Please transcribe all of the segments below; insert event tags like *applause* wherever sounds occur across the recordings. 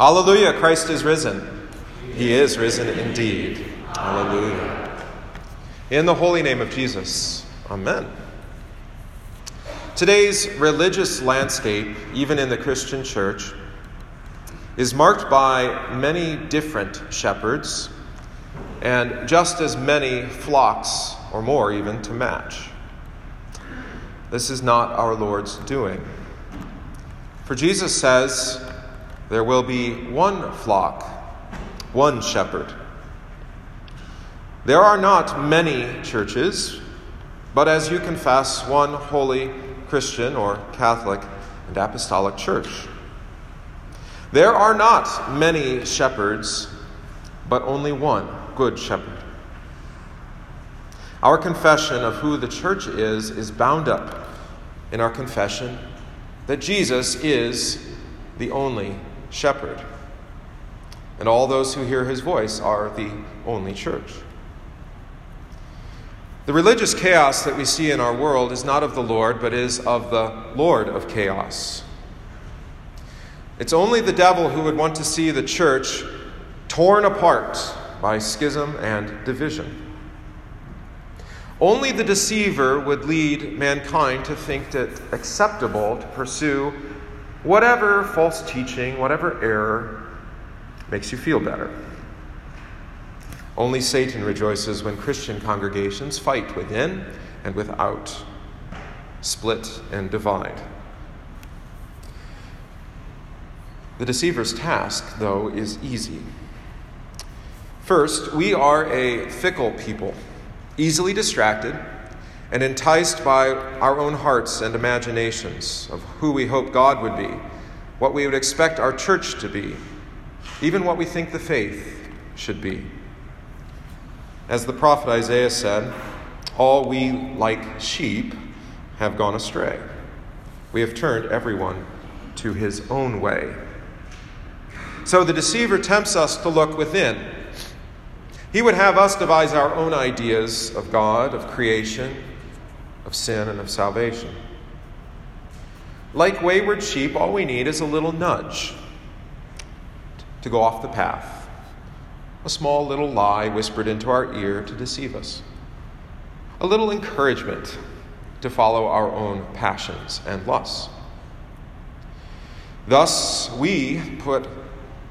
Hallelujah, Christ is risen. He is risen indeed. Hallelujah. In the holy name of Jesus, Amen. Today's religious landscape, even in the Christian church, is marked by many different shepherds and just as many flocks, or more even, to match. This is not our Lord's doing. For Jesus says, There will be one flock, one shepherd. There are not many churches, but as you confess, one holy Christian or Catholic and Apostolic Church. There are not many shepherds, but only one good shepherd. Our confession of who the church is is bound up in our confession that Jesus is the only shepherd. And all those who hear his voice are the only church. The religious chaos that we see in our world is not of the Lord, but is of the Lord of chaos. It's only the devil who would want to see the church torn apart by schism and division. Only the deceiver would lead mankind to think it acceptable to pursue whatever false teaching, whatever error makes you feel better. Only Satan rejoices when Christian congregations fight within and without, split and divide. The deceiver's task, though, is easy. First, we are a fickle people, easily distracted and enticed by our own hearts and imaginations of who we hope God would be, what we would expect our church to be, even what we think the faith should be. As the prophet Isaiah said, all we like sheep have gone astray. We have turned everyone to his own way. So the deceiver tempts us to look within. He would have us devise our own ideas of God, of creation, of sin, and of salvation. Like wayward sheep, all we need is a little nudge to go off the path, a small little lie whispered into our ear to deceive us, a little encouragement to follow our own passions and lusts. Thus, we put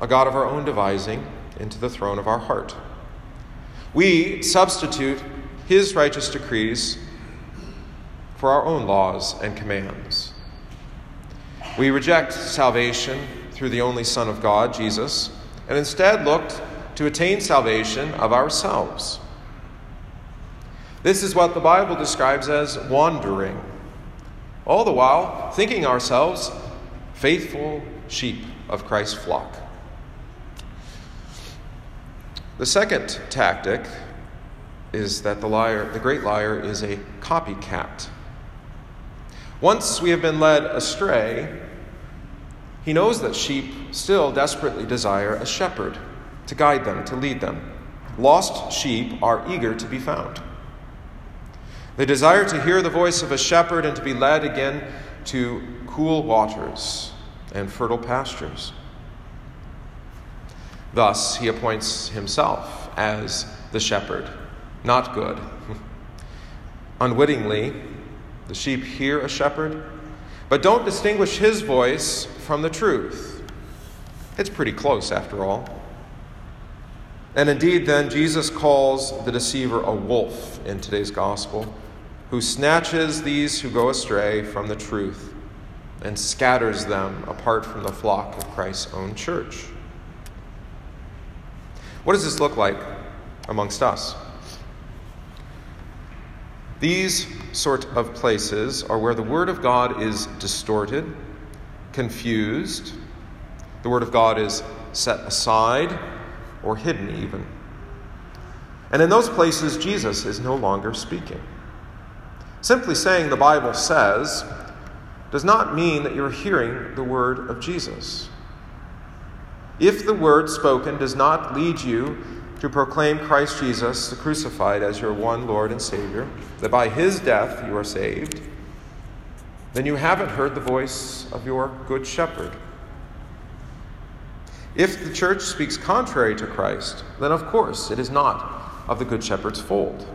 a God of our own devising, into the throne of our heart. We substitute his righteous decrees for our own laws and commands. We reject salvation through the only Son of God, Jesus, and instead looked to attain salvation of ourselves. This is what the Bible describes as wandering, all the while thinking ourselves faithful sheep of Christ's flock. The second tactic is that the liar, the great liar, is a copycat. Once we have been led astray, he knows that sheep still desperately desire a shepherd to guide them, to lead them. Lost sheep are eager to be found. They desire to hear the voice of a shepherd and to be led again to cool waters and fertile pastures. Thus, he appoints himself as the shepherd. Not good. *laughs* Unwittingly, the sheep hear a shepherd, but don't distinguish his voice from the truth. It's pretty close, after all. And indeed, then, Jesus calls the deceiver a wolf in today's gospel, who snatches these who go astray from the truth and scatters them apart from the flock of Christ's own church. What does this look like amongst us? These sort of places are where the Word of God is distorted, confused, the Word of God is set aside or hidden, even. And in those places, Jesus is no longer speaking. Simply saying the Bible says does not mean that you're hearing the Word of Jesus. If the word spoken does not lead you to proclaim Christ Jesus, the crucified, as your one Lord and Savior, that by his death you are saved, then you haven't heard the voice of your good shepherd. If the church speaks contrary to Christ, then of course it is not of the Good Shepherd's fold.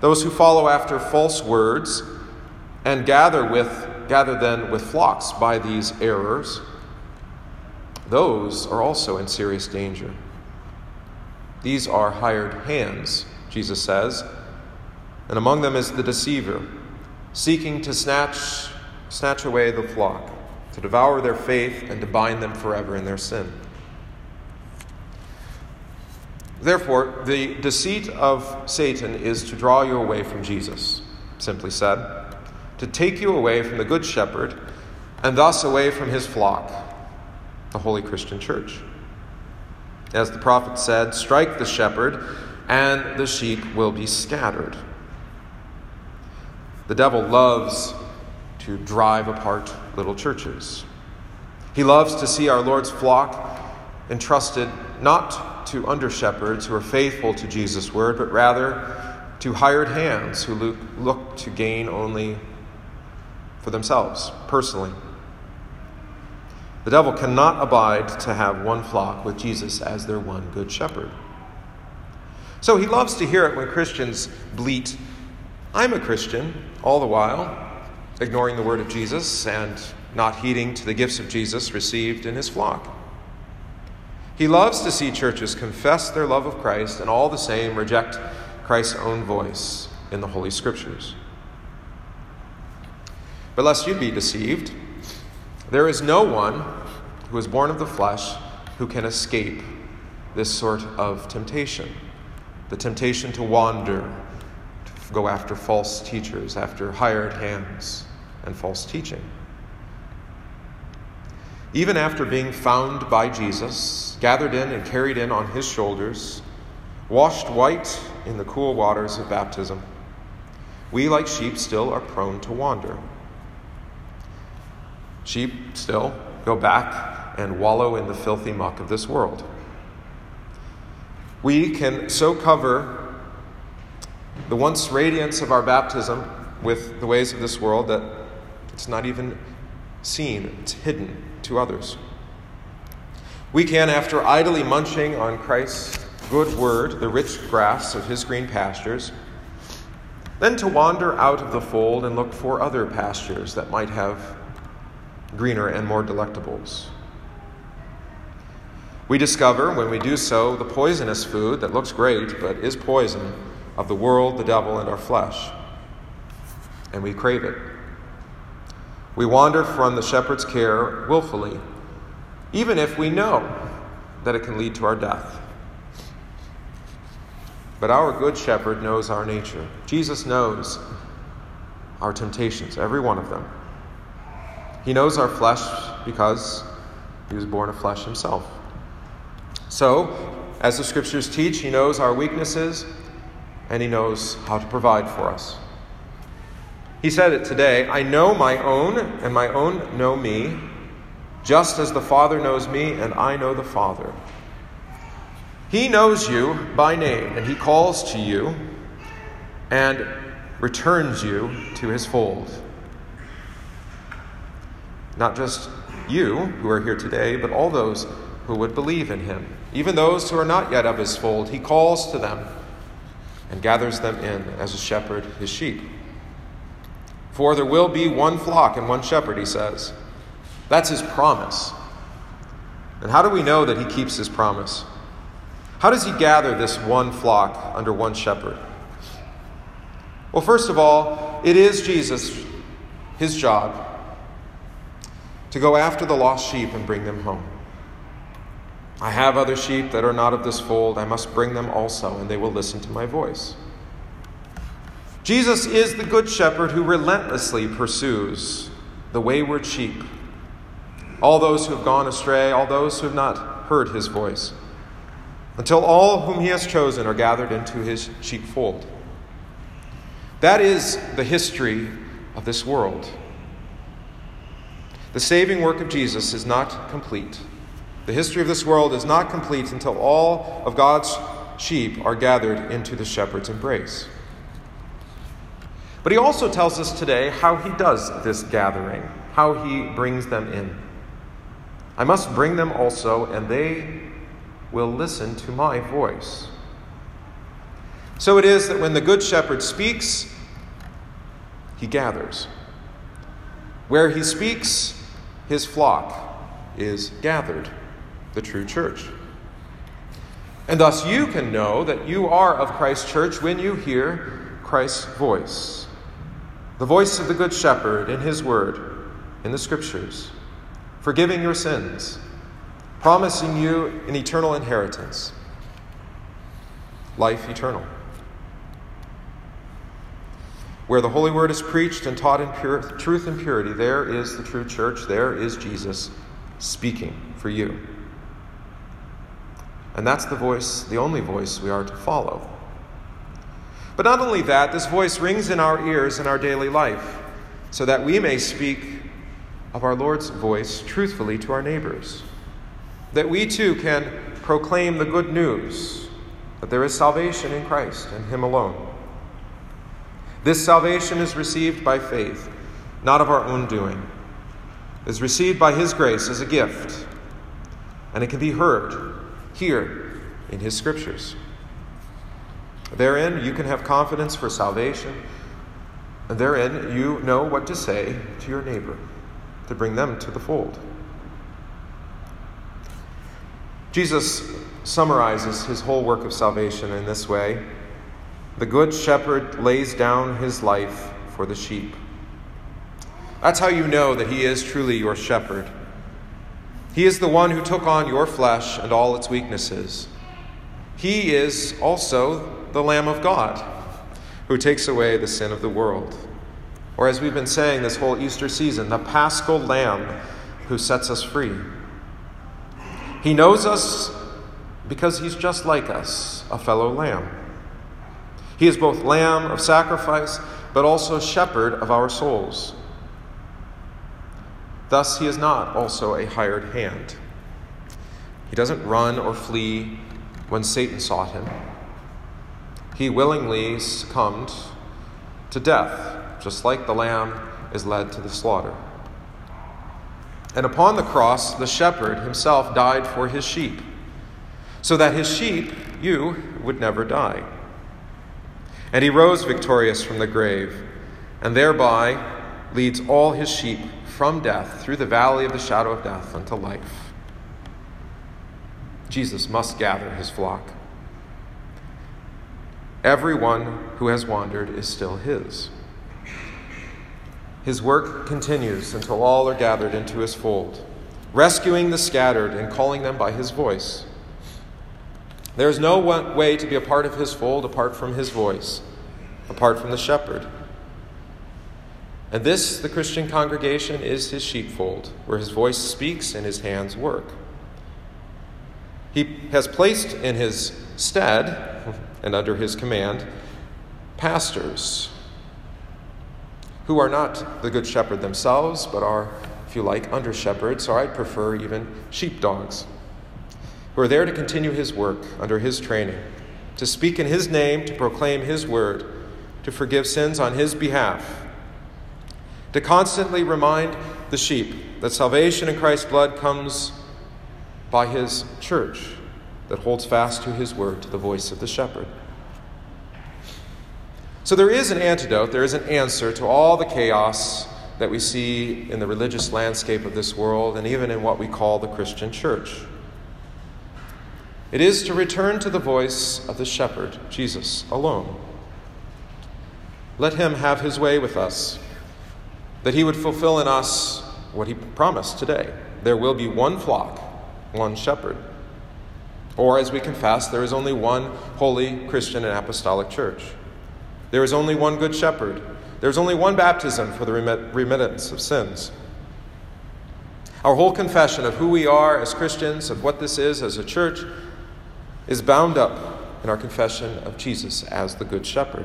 Those who follow after false words and gather with gather then with flocks by these errors, those are also in serious danger. These are hired hands, Jesus says, and among them is the deceiver, seeking to snatch, snatch away the flock, to devour their faith, and to bind them forever in their sin. Therefore, the deceit of Satan is to draw you away from Jesus, simply said, to take you away from the Good Shepherd, and thus away from his flock, the Holy Christian Church. As the prophet said, strike the shepherd, and the sheep will be scattered. The devil loves to drive apart little churches. He loves to see our Lord's flock entrusted not to under shepherds who are faithful to Jesus' word, but rather to hired hands who look, to gain only for themselves, personally. The devil cannot abide to have one flock with Jesus as their one good shepherd. So he loves to hear it when Christians bleat, I'm a Christian, all the while ignoring the word of Jesus and not heeding to the gifts of Jesus received in his flock. He loves to see churches confess their love of Christ and all the same reject Christ's own voice in the Holy Scriptures. But lest you be deceived, there is no one who is born of the flesh who can escape this sort of temptation the temptation to wander, to go after false teachers, after hired hands, and false teaching. Even after being found by Jesus, gathered in and carried in on his shoulders, washed white in the cool waters of baptism, we, like sheep, still are prone to wander. Sheep still go back and wallow in the filthy muck of this world. We can so cover the once radiance of our baptism with the ways of this world that it's not even seen, it's hidden to others. We can, after idly munching on Christ's good word, the rich grass of his green pastures, then to wander out of the fold and look for other pastures that might have greener and more delectables. We discover, when we do so, the poisonous food that looks great but is poison of the world, the devil, and our flesh. And we crave it. We wander from the shepherd's care willfully, even if we know that it can lead to our death. But our good shepherd knows our nature. Jesus knows our temptations, every one of them. He knows our flesh because he was born of flesh himself. So, as the scriptures teach, he knows our weaknesses and he knows how to provide for us. He said it today I know my own, and my own know me, just as the Father knows me, and I know the Father. He knows you by name, and he calls to you and returns you to his fold. Not just you who are here today, but all those who would believe in him. Even those who are not yet of his fold, he calls to them and gathers them in as a shepherd his sheep. For there will be one flock and one shepherd, he says. That's his promise. And how do we know that he keeps his promise? How does he gather this one flock under one shepherd? Well, first of all, it is Jesus, his job, to go after the lost sheep and bring them home. I have other sheep that are not of this fold. I must bring them also, and they will listen to my voice. Jesus is the good shepherd who relentlessly pursues the wayward sheep, all those who have gone astray, all those who have not heard his voice, until all whom he has chosen are gathered into his sheepfold. That is the history of this world. The saving work of Jesus is not complete. The history of this world is not complete until all of God's sheep are gathered into the shepherd's embrace. But he also tells us today how he does this gathering, how he brings them in. I must bring them also, and they will listen to my voice. So it is that when the Good Shepherd speaks, he gathers. Where he speaks, his flock is gathered, the true church. And thus you can know that you are of Christ's church when you hear Christ's voice. The voice of the Good Shepherd in his word, in the scriptures, forgiving your sins, promising you an eternal inheritance, life eternal. Where the Holy Word is preached and taught in pure, truth and purity, there is the true church, there is Jesus speaking for you. And that's the voice, the only voice we are to follow. But not only that, this voice rings in our ears in our daily life so that we may speak of our Lord's voice truthfully to our neighbors. That we too can proclaim the good news that there is salvation in Christ and Him alone. This salvation is received by faith, not of our own doing. It is received by His grace as a gift, and it can be heard here in His Scriptures. Therein, you can have confidence for salvation, and therein, you know what to say to your neighbor to bring them to the fold. Jesus summarizes his whole work of salvation in this way the Good Shepherd lays down his life for the sheep. That's how you know that he is truly your shepherd. He is the one who took on your flesh and all its weaknesses. He is also the Lamb of God who takes away the sin of the world. Or, as we've been saying this whole Easter season, the paschal Lamb who sets us free. He knows us because he's just like us, a fellow lamb. He is both lamb of sacrifice, but also shepherd of our souls. Thus, he is not also a hired hand. He doesn't run or flee when Satan sought him. He willingly succumbed to death, just like the lamb is led to the slaughter. And upon the cross, the shepherd himself died for his sheep, so that his sheep, you, would never die. And he rose victorious from the grave, and thereby leads all his sheep from death through the valley of the shadow of death unto life. Jesus must gather his flock. Everyone who has wandered is still his. His work continues until all are gathered into his fold, rescuing the scattered and calling them by his voice. There is no way to be a part of his fold apart from his voice, apart from the shepherd. And this, the Christian congregation, is his sheepfold, where his voice speaks and his hands work. He has placed in his stead *laughs* and under his command pastors who are not the good shepherd themselves, but are, if you like, under shepherds, or I'd prefer even sheepdogs who are there to continue his work under his training, to speak in his name, to proclaim his word, to forgive sins on his behalf, to constantly remind the sheep that salvation in Christ's blood comes by his church that holds fast to his word, to the voice of the shepherd. So there is an antidote, there is an answer to all the chaos that we see in the religious landscape of this world and even in what we call the Christian church. It is to return to the voice of the shepherd, Jesus, alone. Let him have his way with us, that he would fulfill in us what he promised today. There will be one flock, one shepherd. Or, as we confess, there is only one holy Christian and apostolic church. There is only one good shepherd. There is only one baptism for the remittance of sins. Our whole confession of who we are as Christians, of what this is as a church, is bound up in our confession of Jesus as the Good Shepherd.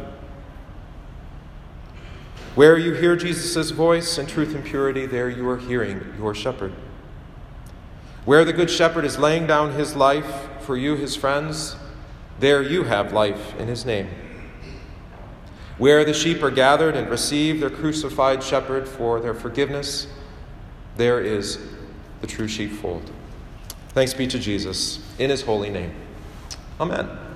Where you hear Jesus' voice in truth and purity, there you are hearing your shepherd. Where the Good Shepherd is laying down his life for you, his friends, there you have life in his name. Where the sheep are gathered and receive their crucified shepherd for their forgiveness, there is the true sheepfold. Thanks be to Jesus in his holy name. Amen.